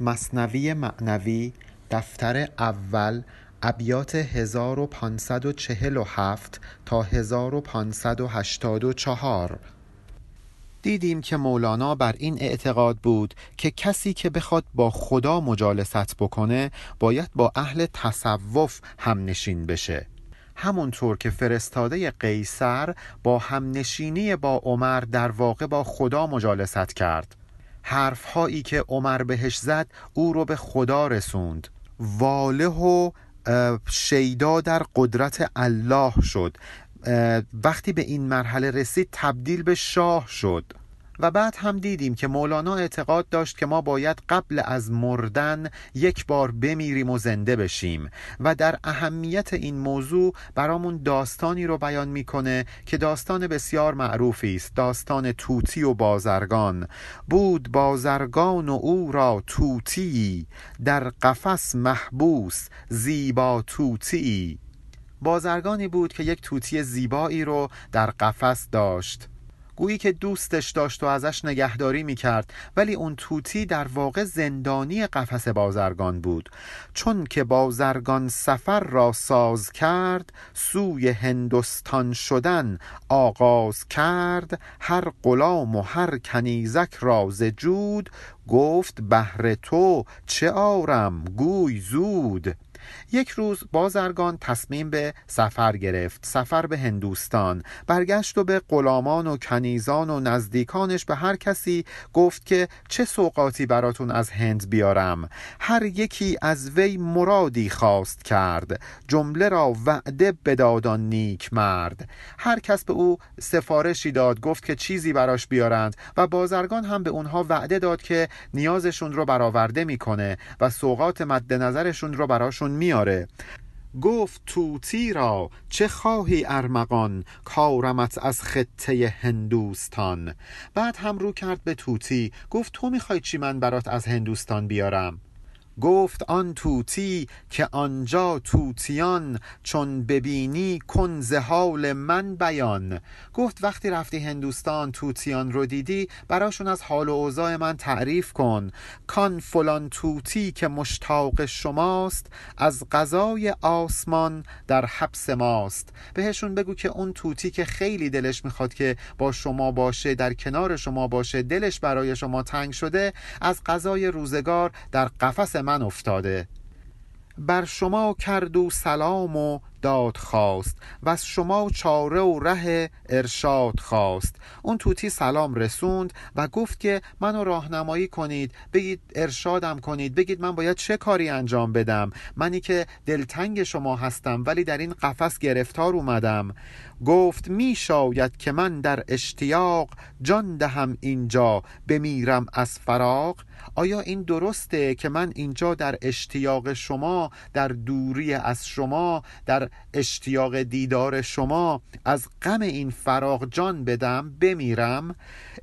مصنوی معنوی دفتر اول ابیات 1547 تا 1584 دیدیم که مولانا بر این اعتقاد بود که کسی که بخواد با خدا مجالست بکنه باید با اهل تصوف هم نشین بشه. همونطور که فرستاده قیصر با همنشینی با عمر در واقع با خدا مجالست کرد. حرف هایی که عمر بهش زد او رو به خدا رسوند. واله و شیدا در قدرت الله شد. وقتی به این مرحله رسید تبدیل به شاه شد. و بعد هم دیدیم که مولانا اعتقاد داشت که ما باید قبل از مردن یک بار بمیریم و زنده بشیم و در اهمیت این موضوع برامون داستانی رو بیان می‌کنه که داستان بسیار معروفی است داستان توتی و بازرگان. بود بازرگان و او را توتی در قفس محبوس زیبا توتی بازرگانی بود که یک توتی زیبایی رو در قفس داشت. گویی که دوستش داشت و ازش نگهداری می‌کرد ولی اون توتی در واقع زندانی قفس بازرگان بود. چون که بازرگان سفر را ساز کرد سوی هندوستان شدن آغاز کرد هر غلام و هر کنیزک را جود گفت بهر تو چه آرم؟ گوی زود. یک روز بازرگان تصمیم به سفر گرفت سفر به هندوستان. برگشت و به غلامان و کنیزان و نزدیکانش به هر کسی گفت که چه سوقاتی براتون از هند بیارم. هر یکی از وی مرادی خواست کرد. جمله را وعده بدادان نیک مرد. هر کس به او سفارشی داد گفت که چیزی براش بیارند و بازرگان هم به اونها وعده داد که نیازشون رو برآورده می‌کنه و سوقات مد نظرشون رو براشون میاره. گفت توتی را چه خواهی ارمغان؟ کارمت از خطه هندوستان. بعد هم رو کرد به توتی گفت تو می‌خوای چی من برات از هندوستان بیارم؟ گفت آن توتی که آنجا توتیان چون ببینی کن ز حال من بیان. گفت وقتی رفتی هندوستان توتیان رو دیدی براشون از حال و اوضاع من تعریف کن. کان فلان توتی که مشتاق شماست از غذای آسمان در حبس ماست. بهشون بگو که اون توتی که خیلی دلش می‌خواد که با شما باشه در کنار شما باشه دلش برای شما تنگ شده از غذای روزگار در قفس من افتاده. بر شما کرد و سلام و داد خواست و از شما چاره و ره ارشاد خواست. اون توتی سلام رسوند و گفت که منو راهنمایی کنید بگید ارشادم کنید بگید من باید چه کاری انجام بدم. منی که دلتنگ شما هستم ولی در این قفس گرفتار اومدم. گفت می شاید که من در اشتیاق جان دهم اینجا بمیرم از فراق. آیا این درسته که من اینجا در اشتیاق شما در دوری از شما در اشتیاق دیدار شما از غم این فراغ جان بدم بمیرم؟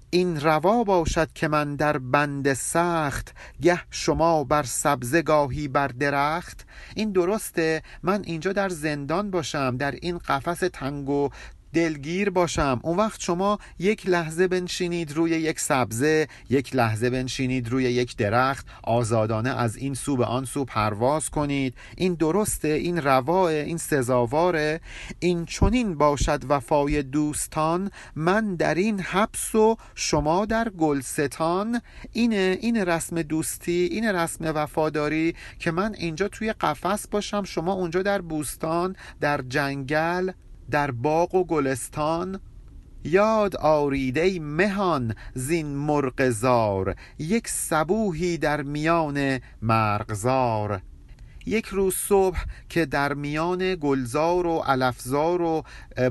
این روا باشد که من در بند سخت گه شما بر سبزه گاهی بر درخت؟ این درسته من اینجا در زندان باشم در این قفس تنگ و دلگیر باشم. اون وقت شما یک لحظه بنشینید روی یک سبزه یک لحظه بنشینید روی یک درخت آزادانه از این سو به آن سو پرواز کنید. این درسته این رواه این سزاواره. این چنین باشد وفای دوستان من در این حبس و شما در گلستان. اینه این رسم دوستی این رسم وفاداری که من اینجا توی قفس باشم شما اونجا در بوستان در جنگل. در باغ و گلستان یاد آریده مهان زین مرغ زار یک سبوهی در میان مرغزار یک روز صبح که در میان گلزار و علفزار و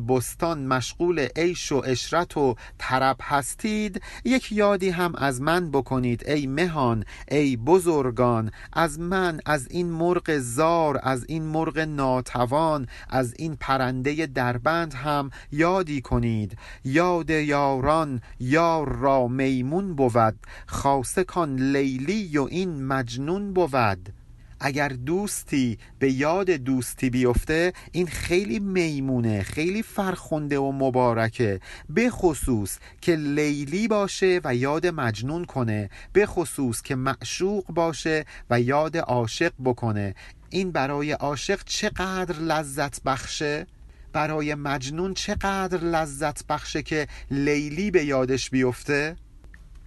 بستان مشغول عیش و اشرت و طرب هستید یک یادی هم از من بکنید ای مهان ای بزرگان از من از این مرغ زار از این مرغ ناتوان از این پرنده دربند هم یادی کنید. یاد یاران یار را میمون بود خاصه کان لیلی و این مجنون بود. اگر دوستی به یاد دوستی بیفته این خیلی میمونه خیلی فرخنده و مبارکه. به خصوص که لیلی باشه و یاد مجنون کنه به خصوص که معشوق باشه و یاد عاشق بکنه. این برای عاشق چقدر لذت بخشه؟ برای مجنون چقدر لذت بخشه که لیلی به یادش بیفته؟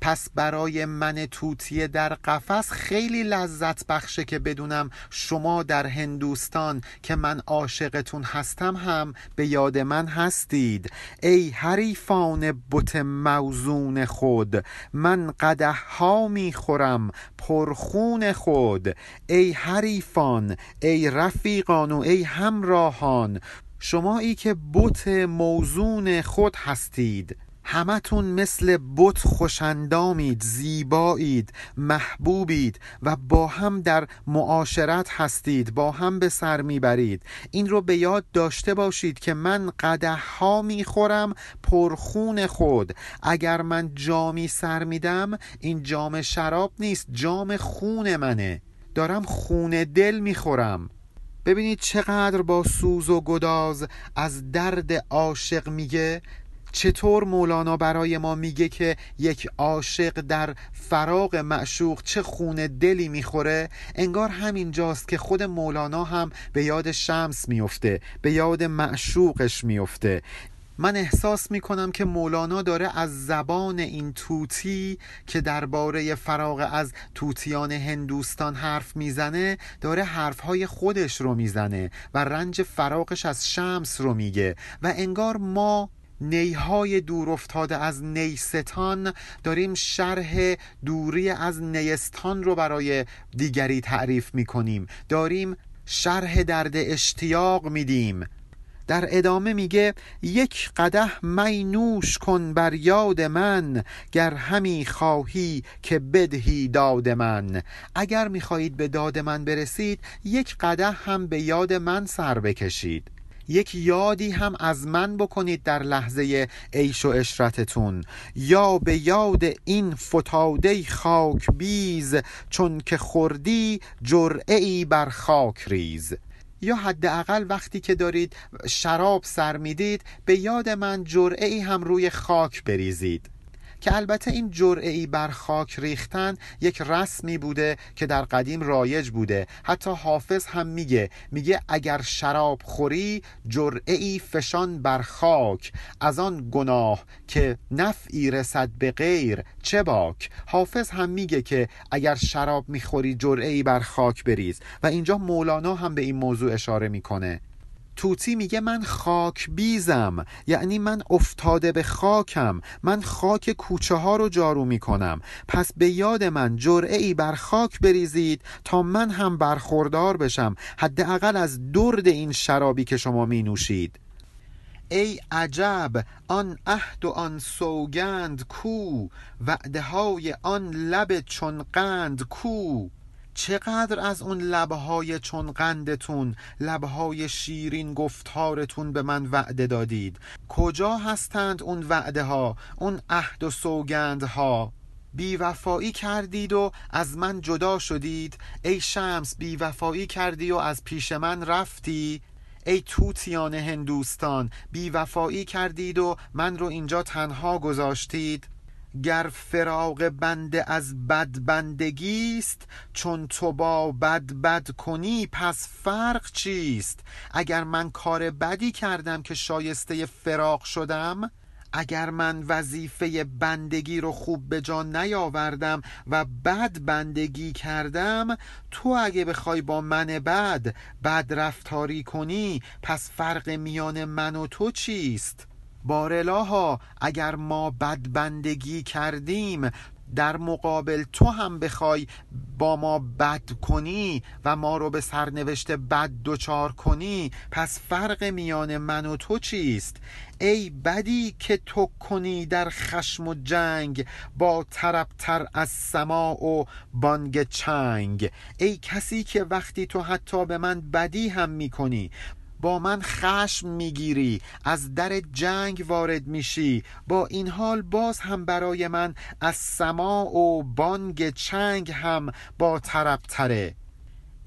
پس برای من توتی در قفس خیلی لذت بخشه که بدونم شما در هندوستان که من عاشقتون هستم هم به یاد من هستید. ای حریفان بت موزون خود من قده ها می‌خورم پرخون خود. ای حریفان ای رفیقان و ای همراهان شمایی که بت موزون خود هستید. همتون مثل بت خوشندامید زیبایید محبوبید و با هم در معاشرت هستید با هم به سر می‌برید. این رو به یاد داشته باشید که من قده ها می‌خورم پرخون خود. اگر من جامی سر میدم این جام شراب نیست جام خون منه. دارم خون دل می‌خورم. ببینید چقدر با سوز و گداز از درد عاشق میگه. چطور مولانا برای ما میگه که یک عاشق در فراغ معشوق چه خون دلی می‌خوره؟ انگار همین جاست که خود مولانا هم به یاد شمس میفته به یاد معشوقش میفته. من احساس می کنم که مولانا داره از زبان این توتی که درباره فراغ از توتیان هندوستان حرف می‌زنه داره حرفهای خودش رو می‌زنه و رنج فراغش از شمس رو میگه. و انگار ما نیهای دور افتاده از نیستان. داریم شرح دوری از نیستان رو برای دیگری تعریف می‌کنیم. داریم شرح درد اشتیاق میدیم. در ادامه میگه یک قده می نوش کن بر یاد من گر همی خواهی که بدهی داد من. اگر می‌خواهید به داد من برسید یک قده هم به یاد من سر بکشید. یک یادی هم از من بکنید در لحظه عیش و اشرتتون یا به یاد این فتاده خاک بیز چون که خوردی جرعه ای بر خاک ریز. یا حداقل وقتی که دارید شراب سر می‌دید به یاد من جرعه ای هم روی خاک بریزید. که البته این جرعه بر خاک ریختن یک رسمی بوده که در قدیم رایج بوده. حتی حافظ هم میگه میگه اگر شراب خوری جرعه فشان بر خاک. از آن گناه که نفعی رسد به غیر چه باک؟ حافظ هم میگه که اگر شراب می‌خوری جرعه بر خاک بریز. و اینجا مولانا هم به این موضوع اشاره می‌کنه. توتی میگه من خاک بیزم. یعنی من افتاده به خاکم. من خاک کوچه ها رو جارو می‌کنم. پس به یاد من جرعه ای بر خاک بریزید تا من هم برخوردار بشم. حداقل از درد این شرابی که شما می نوشید ای عجب آن عهد و آن سوگند کو. وعده های آن لب چون قند کو. چقدر از اون لبهای چون قندتون لبهای شیرین گفتارتون به من وعده دادید؟ کجا هستند اون وعده ها اون عهد و سوگند ها بیوفایی کردید و از من جدا شدید؟ ای شمس بیوفایی کردی و از پیش من رفتی؟ ای توتیان هندوستان بیوفایی کردید و من رو اینجا تنها گذاشتید؟ گر فراغ بنده از بد بندگی است چون تو با بد بد کنی پس فرق چیست؟ اگر من کار بدی کردم که شایسته فراق شدم اگر من وظیفه بندگی رو خوب به جا نیاوردم و بد بندگی کردم تو اگه بخوای با من بد بد رفتاری کنی پس فرق میان من و تو چیست؟ بارلاها اگر ما بدبندگی کردیم در مقابل تو هم بخوای با ما بد کنی و ما رو به سرنوشت بد دچار کنی پس فرق میان من و تو چیست؟ ای بدی که تو کنی در خشم و جنگ با تر از سما و بانگ چنگ. ای کسی که وقتی تو حتی به من بدی هم می‌کنی با من خشم می‌گیری از در جنگ وارد میشی. با این حال باز هم برای من از سما و بانگ چنگ هم با تره.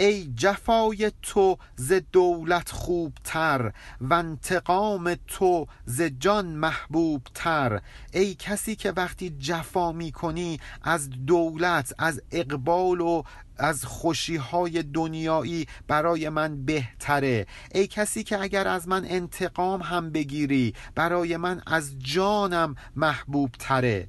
ای جفای تو ز دولت خوبتر و انتقام تو ز جان محبوب تر ای کسی که وقتی جفا می‌کنی از دولت از اقبال و از خوشی های دنیایی برای من بهتره. ای کسی که اگر از من انتقام هم بگیری برای من از جانم محبوب تره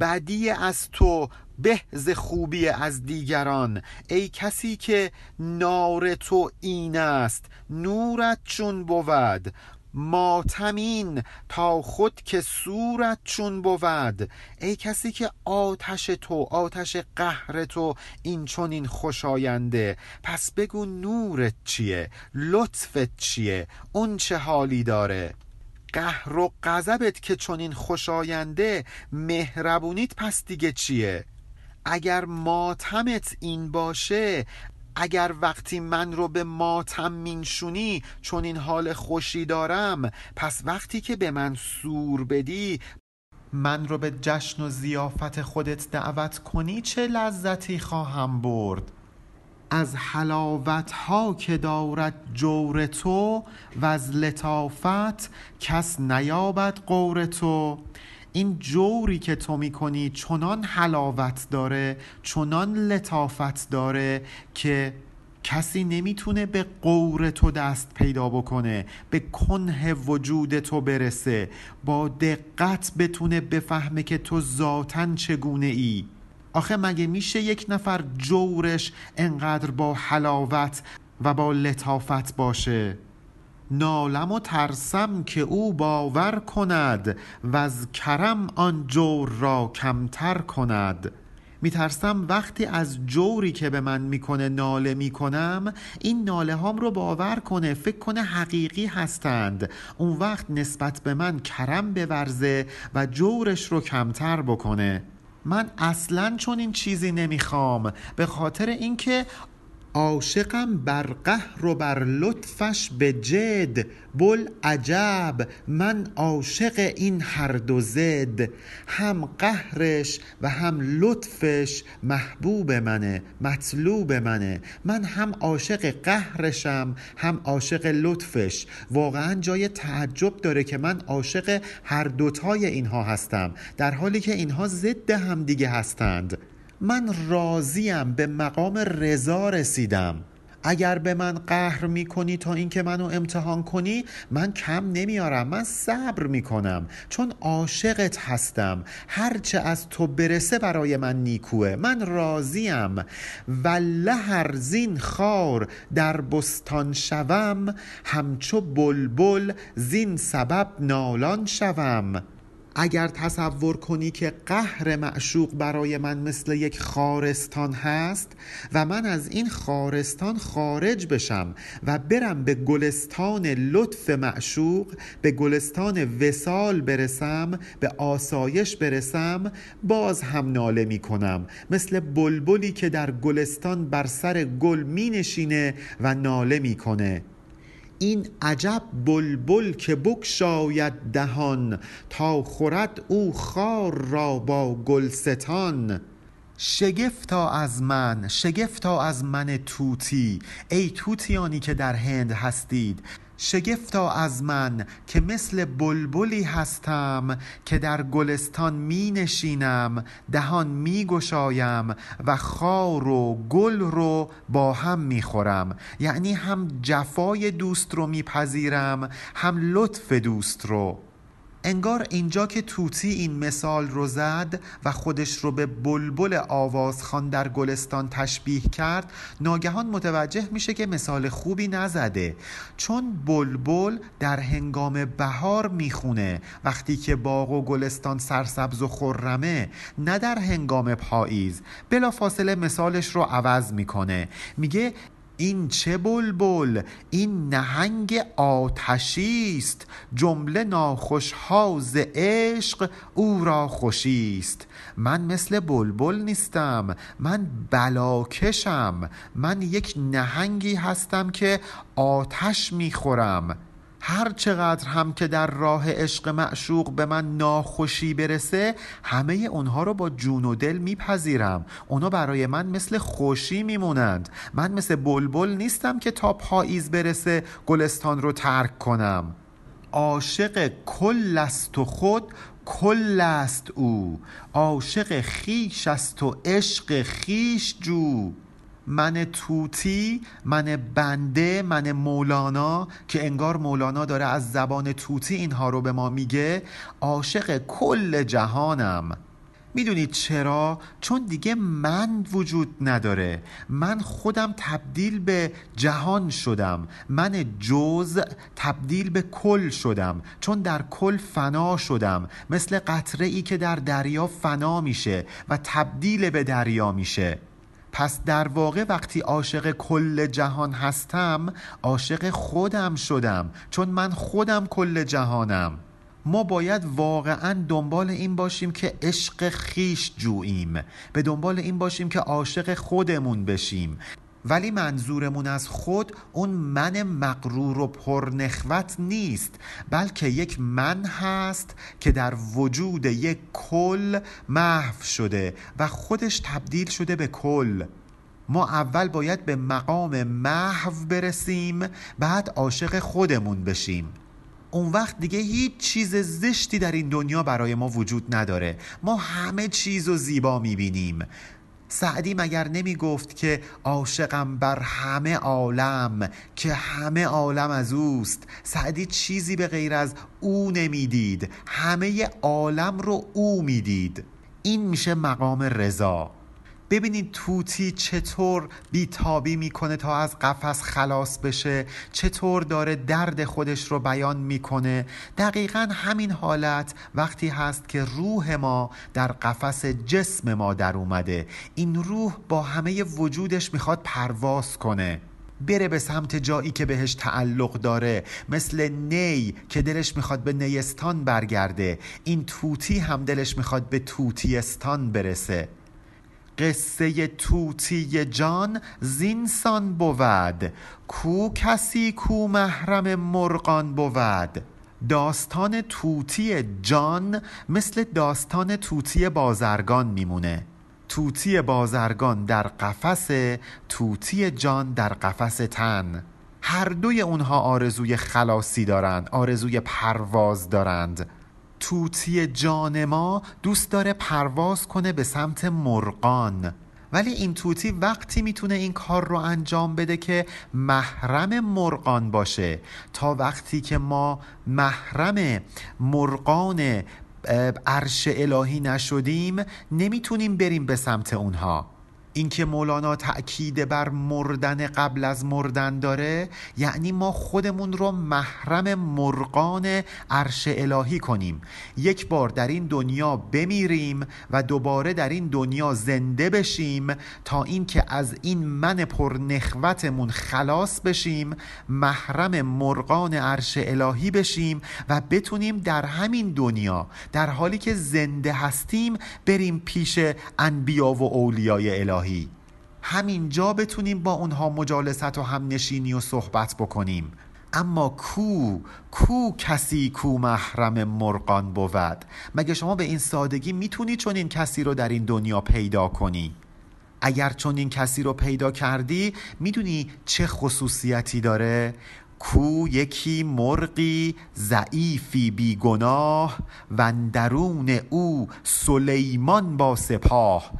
بدی از تو به خوبی از دیگران. ای کسی که نار تو این است نورت چون بود. ماتمین تا خود که صورت چون بود. ای کسی که آتش تو آتش قهر تو این چون این خوشاینده پس بگو نورت چیه؟ لطفت چیه؟ اون چه حالی داره؟ قهر و غضبت که چون این خوشاینده مهربونیت پس دیگه چیه؟ اگر ماتمت این باشه اگر وقتی من رو به ماتم مینشونی چون این حال خوشی دارم پس وقتی که به من سور بدی من رو به جشن و زیافت خودت دعوت کنی چه لذتی خواهم برد؟ از حلاوت ها که دارد جور تو و از لطافت کس نیابد قور تو. این جوری که تو می‌کنی چنان حلاوت داره چنان لطافت داره که کسی نمی‌تونه به قور تو دست پیدا بکنه به کنه وجود تو برسه. با دقت بتونه بفهمه که تو ذاتا چگونه ای. آخه مگه میشه یک نفر جورش انقدر با حلاوت و با لطافت باشه؟ نالم و ترسم که او باور کند و از کرم آن جور را کمتر کند. میترسم وقتی از جوری که به من می‌کنه ناله می‌کنم این ناله هام رو باور کنه فکر کنه حقیقی هستند. اون وقت نسبت به من کرم بورزه و جورش رو کمتر بکنه. من اصلا چون این چیزی نمی‌خوام به خاطر اینکه عاشقم بر قهر و بر لطفش به جد. بل عجب من عاشق این هر دو زد. هم قهرش و هم لطفش محبوب منه مطلوب منه. من هم عاشق قهرشم هم عاشق لطفش. واقعا جای تعجب داره که من عاشق هر دوتای اینها هستم در حالی که اینها ضد هم دیگه هستند. من راضیم به مقام رضا رسیدم. اگر به من قهر می‌کنی تا اینکه منو امتحان کنی من کم نمیارم من صبر می‌کنم. چون عاشقت هستم. هرچه از تو برسه برای من نیکوه. من راضیم. وله هر زین خار در بستان شوم همچو بلبل زین سبب نالان شوم. اگر تصور کنی که قهر معشوق برای من مثل یک خارستان هست و من از این خارستان خارج بشم و برم به گلستان لطف معشوق به گلستان وسال برسم به آسایش برسم باز هم ناله می کنم. مثل بلبلی که در گلستان بر سر گل می نشینه و ناله می‌کنه این عجب بلبل که بگشاید دهان تا خورد او خار را با گلستان. شگفتا از من شگفتا از من توتی ای توتیانی که در هند هستید شگفتا از من که مثل بلبلی هستم که در گلستان می نشینم دهان می گشایم و خار و گل رو با هم می خورم یعنی هم جفای دوست رو میپذیرم هم لطف دوست رو. انگار اینجا که توتی این مثال رو زد و خودش رو به بلبل آوازخان در گلستان تشبیه کرد ناگهان متوجه میشه که مثال خوبی نزده. چون بلبل در هنگام بهار می‌خونه وقتی که باغ و گلستان سرسبز و خرمه نه در هنگام پاییز. بلا فاصله مثالش رو عوض می‌کنه. میگه این چه بلبل؟ این نهنگ آتشی است. جمله ناخوشها ز عشق او را خوشی است. من مثل بلبل نیستم من بلاکشم. من یک نهنگی هستم که آتش می‌خورم. هر چقدر هم که در راه عشق معشوق به من ناخوشی برسه همه اونها رو با جون و دل میپذیرم. اونا برای من مثل خوشی میمونند. من مثل بلبل نیستم که تا پاییز برسه گلستان رو ترک کنم. عاشق کل است و خود کل است او. عاشق خیش است و عشق خیش جو. من توتی من بنده من مولانا که انگار مولانا داره از زبان توتی اینها رو به ما میگه عاشق کل جهانم. می‌دونید چرا؟ چون دیگه من وجود نداره. من خودم تبدیل به جهان شدم. من جز تبدیل به کل شدم. چون در کل فنا شدم. مثل قطره ای که در دریا فنا میشه و تبدیل به دریا میشه. پس در واقع وقتی عاشق کل جهان هستم عاشق خودم شدم چون من خودم کل جهانم. ما باید واقعا دنبال این باشیم که عشق خیش جوییم. به دنبال این باشیم که عاشق خودمون بشیم. ولی منظورمون از خود اون من مقرور و پرنخوت نیست بلکه یک من هست که در وجود یک کل محو شده و خودش تبدیل شده به کل. ما اول باید به مقام محو برسیم بعد عاشق خودمون بشیم. اون وقت دیگه هیچ چیز زشتی در این دنیا برای ما وجود نداره. ما همه چیز رو زیبا می‌بینیم. سعدی مگر نمی گفت که عاشقم بر همه عالم که همه عالم از اوست؟ سعدی چیزی به غیر از او نمی‌دید. همه عالم رو او می‌دید. این میشه مقام رضا. ببینید توتی چطور بیتابی می‌کنه تا از قفس خلاص بشه چطور داره درد خودش رو بیان می‌کنه. دقیقا همین حالت وقتی هست که روح ما در قفس جسم ما در اومده. این روح با همه وجودش می‌خواد پرواز کنه. بره به سمت جایی که بهش تعلق داره مثل نی که دلش می‌خواد به نیستان برگرده. این توتی هم دلش می‌خواد به توتیستان برسه. قصه توتی جان زینسان بود. کو کسی کو محرم مرغان بود. داستان توتی جان مثل داستان توتی بازرگان میمونه. توتی بازرگان در قفس توتی جان در قفس تن. هر دوی اونها آرزوی خلاصی دارند آرزوی پرواز دارند. توتی جان ما دوست داره پرواز کنه به سمت مرغان. ولی این توتی وقتی می‌تونه این کار رو انجام بده که محرم مرغان باشه. تا وقتی که ما محرم مرغان عرش الهی نشدیم نمی‌تونیم بریم به سمت اونها. اینکه مولانا تأکید بر مردن قبل از مردن داره یعنی ما خودمون رو محرم مرغان عرش الهی کنیم. یک بار در این دنیا بمیریم و دوباره در این دنیا زنده بشیم تا اینکه از این من پرنخوتمون خلاص بشیم محرم مرغان عرش الهی بشیم و بتونیم در همین دنیا در حالی که زنده هستیم بریم پیش انبیا و اولیای الهی. همین همینجا بتونیم با اونها مجالست و همنشینی و صحبت بکنیم. اما کو کو کسی کو محرم مرغان بود؟ مگه شما به این سادگی می‌تونی چون این کسی رو در این دنیا پیدا کنی؟ اگر چون این کسی رو پیدا کردی می‌دونی چه خصوصیتی داره؟ کو یکی مرغی ضعیفی بیگناه و درون او سلیمان با سپاه.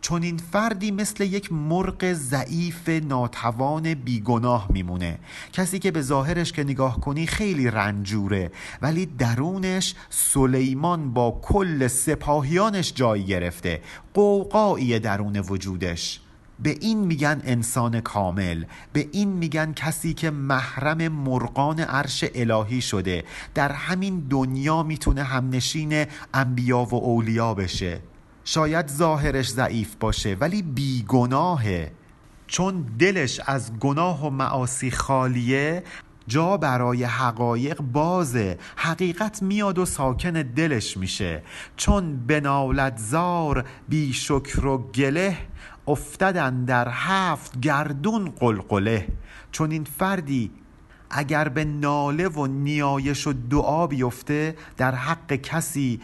چون این فردی مثل یک مرغ ضعیف ناتوان بیگناه میمونه. کسی که به ظاهرش که نگاه کنی خیلی رنجوره ولی درونش سلیمان با کل سپاهیانش جای گرفته. قوقایی درون وجودش. به این میگن انسان کامل. به این میگن کسی که محرم مرغان عرش الهی شده. در همین دنیا می‌تونه همنشین انبیا و اولیا بشه. شاید ظاهرش ضعیف باشه ولی بیگناهه. چون دلش از گناه و معاصی خالیه جا برای حقایق بازه. حقیقت میاد و ساکن دلش میشه. چون بنالت زار بی شکر و گله افتدن در هفت گردون قلقله. چون این فردی اگر به ناله و نیایش و دعا بیفته در حق کسی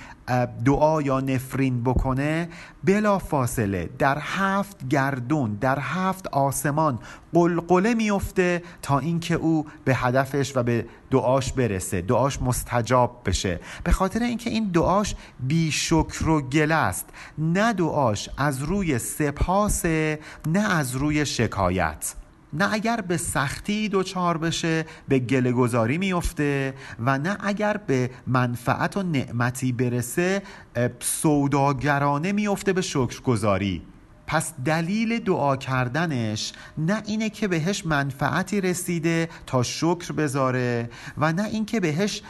دعا یا نفرین بکنه بلا فاصله در هفت گردون در هفت آسمان قلقله میفته تا اینکه او به هدفش و به دعاش برسه دعاش مستجاب بشه. به خاطر اینکه این دعاش بی شکر و گله است نه دعاش از روی سپاسه نه از روی شکایت. نه اگر به سختی دچار بشه به گله گذاری میفته و نه اگر به منفعت و نعمتی برسه سوداگرانه میفته به شکرگذاری پس دلیل دعا کردنش نه اینه که بهش منفعتی رسیده تا شکر بذاره و نه اینکه بهش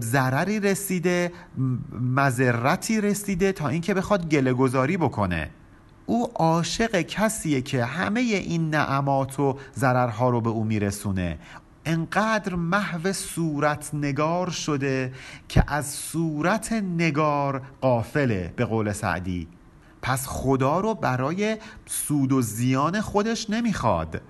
ضرری رسیده مذرتی رسیده تا اینکه بخواد گله گذاری بکنه. او عاشق کسیه که همه این نعمات و ضررها رو به او میرسونه. انقدر محو صورت نگار شده که از صورت نگار قافله به قول سعدی. پس خدا رو برای سود و زیان خودش نمی‌خواد.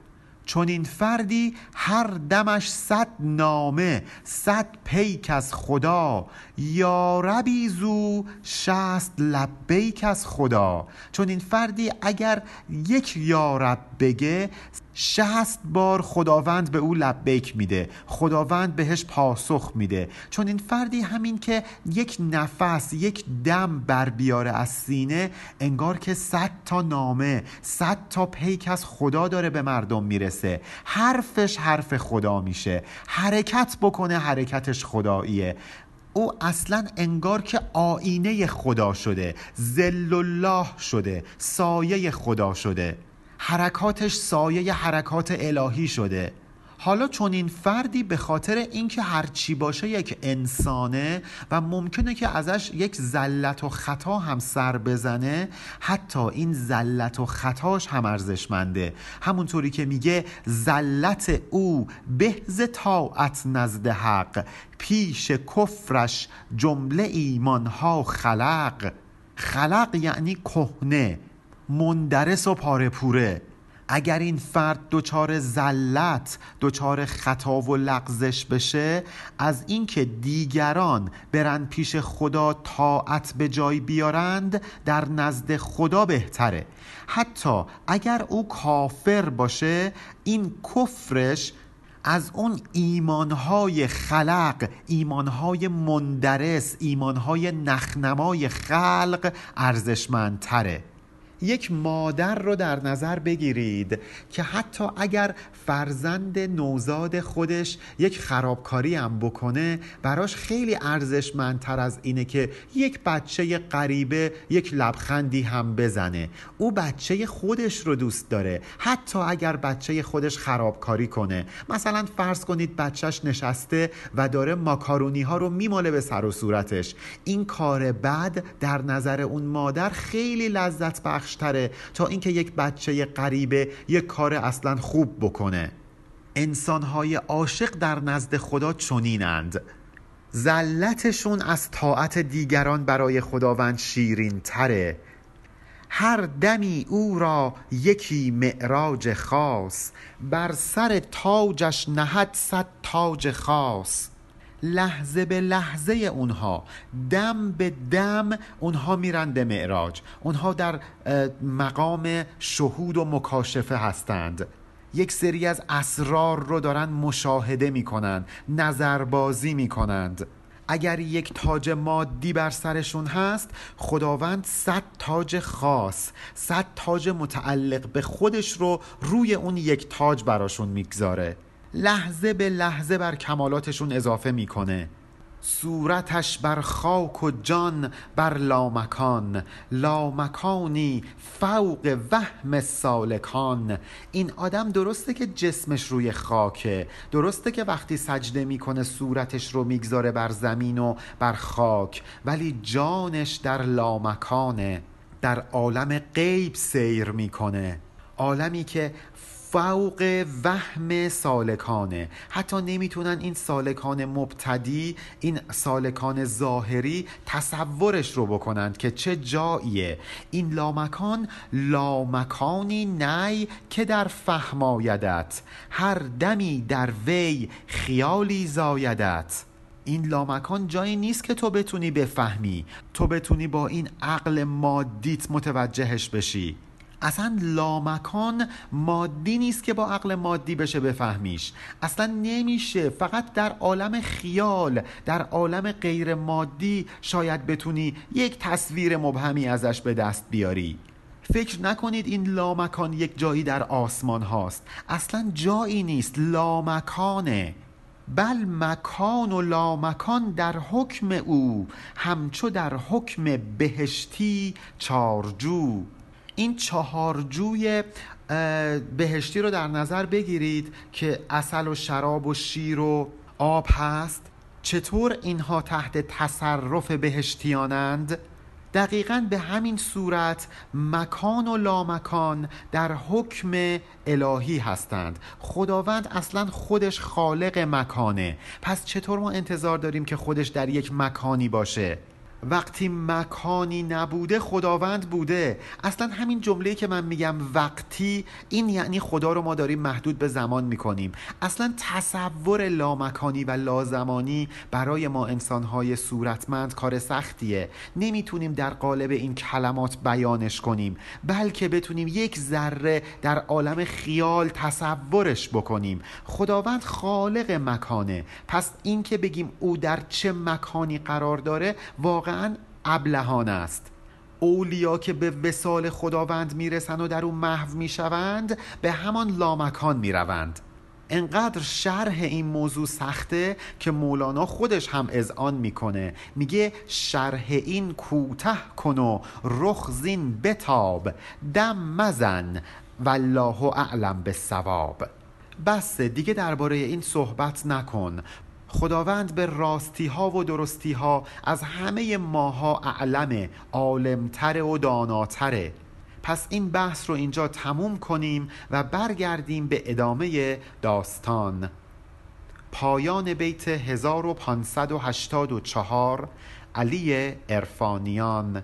چون این فردی هر دمش صد نامه صد پیک از خدا. یا ربی زو شست لبیک از خدا. چون این فردی اگر یک یارب بگه شست بار خداوند به او لبیک میده خداوند بهش پاسخ میده. چون این فردی همین که یک نفس یک دم بر بیاره از سینه انگار که صد تا نامه صد تا پیک از خدا داره به مردم می‌رسه. حرفش حرف خدا میشه. حرکت بکنه حرکتش خداییه. او اصلا انگار که آینه خدا شده زل الله شده سایه خدا شده. حرکاتش سایه حرکات الهی شده. حالا چون این فردی به خاطر اینکه هرچی باشه یک انسانه و ممکنه که ازش یک زلت و خطا هم سر بزنه حتی این زلت و خطاش هم ارزشمنده. همونطوری که میگه زلت او بهز طاعت نزد حق پیش کفرش جمله ایمانها خلق. خلق یعنی کهنه. مندرس و پاره پوره. اگر این فرد دچار زلت دچار خطا و لغزش بشه از اینکه دیگران برن پیش خدا طاعت به جای بیارند در نزد خدا بهتره. حتی اگر او کافر باشه این کفرش از اون ایمانهای خلق ایمانهای مندرس ایمانهای نخنمای خلق ارزشمندتره. یک مادر رو در نظر بگیرید که حتی اگر فرزند نوزاد خودش یک خرابکاری هم بکنه براش خیلی ارزشمندتر از اینه که یک بچه غریبه یک لبخندی هم بزنه. او بچه خودش رو دوست داره. حتی اگر بچه خودش خرابکاری کنه. مثلا فرض کنید بچهش نشسته و داره ماکارونی ها رو میماله به سر و صورتش. این کار بد در نظر اون مادر خیلی لذت بخشتره تا اینکه یک بچه غریبه یک کار اصلا خوب بکنه. انسانهای عاشق در نزد خدا چنینند. زلتشون از طاعت دیگران برای خداوند شیرین تره هر دمی او را یکی معراج خاص بر سر تاجش نهد صد تاج خاص. لحظه به لحظه اونها دم به دم اونها میرن به معراج. اونها در مقام شهود و مکاشفه هستند. یک سری از اسرار رو دارن مشاهده می‌کنن نظربازی می‌کنند. اگر یک تاج مادی بر سرشون هست خداوند صد تاج خاص صد تاج متعلق به خودش رو روی اون یک تاج براشون می‌گذاره. لحظه به لحظه بر کمالاتشون اضافه می‌کنه. صورتش بر خاک و جان بر لامکان. لامکانی فوق وهم سالکان. این آدم درسته که جسمش روی خاکه. درسته که وقتی سجده می‌کنه صورتش رو می‌گذاره بر زمین و بر خاک. ولی جانش در لامکانه. در عالم غیب سیر می‌کنه. عالمی که فوق وهم سالکانه. حتی نمی‌تونن این سالکان مبتدی این سالکان ظاهری تصورش رو بکنند که چه جاییه. این لامکان لامکانی نی که در فهم آیدت. هر دمی در وی خیالی زایدت. این لامکان جایی نیست که تو بتونی بفهمی. تو بتونی با این عقل مادیت متوجهش بشی. اصلا لامکان مادی نیست که با عقل مادی بشه بفهمیش. اصلا نمیشه. فقط در عالم خیال در عالم غیر مادی شاید بتونی یک تصویر مبهمی ازش به دست بیاری. فکر نکنید این لامکان یک جایی در آسمان هاست. اصلا جایی نیست. لامکانه. بل مکان و لامکان در حکم او همچو در حکم بهشتی چارجو. این چهارجوی بهشتی رو در نظر بگیرید که اصل و شراب و شیر و آب هست. چطور اینها تحت تصرف بهشتیانند؟ دقیقا به همین صورت مکان و لامکان در حکم الهی هستند. خداوند اصلا خودش خالق مکانه. پس چطور ما انتظار داریم که خودش در یک مکانی باشه؟ وقتی مکانی نبوده خداوند بوده. اصلا همین جمله که من میگم وقتی این یعنی خدا رو ما داریم محدود به زمان می‌کنیم. اصلا تصور لامکانی و لازمانی برای ما انسانهای صورتمند کار سختیه. نمی‌تونیم در قالب این کلمات بیانش کنیم بلکه بتونیم یک ذره در عالم خیال تصورش بکنیم. خداوند خالق مکانه. پس این که بگیم او در چه مکانی قرار داره واقعا واقعا ابلهانه است. اولیا که به وسال خداوند می‌رسند و در او محو می‌شوند به همان لامکان می‌روند. انقدر شرح این موضوع سخته که مولانا خودش هم اذعان می‌کنه. میگه شرح این کوته کن و رخ زین بتاب دم مزن والله اعلم به ثواب بس دیگه درباره این صحبت نکن. خداوند به راستی ها و درستی ها از همه ماها اعلمه عالمتره و داناتره. پس این بحث رو اینجا تموم کنیم و برگردیم به ادامه داستان. پایان بیت 1584 علی ارفانیان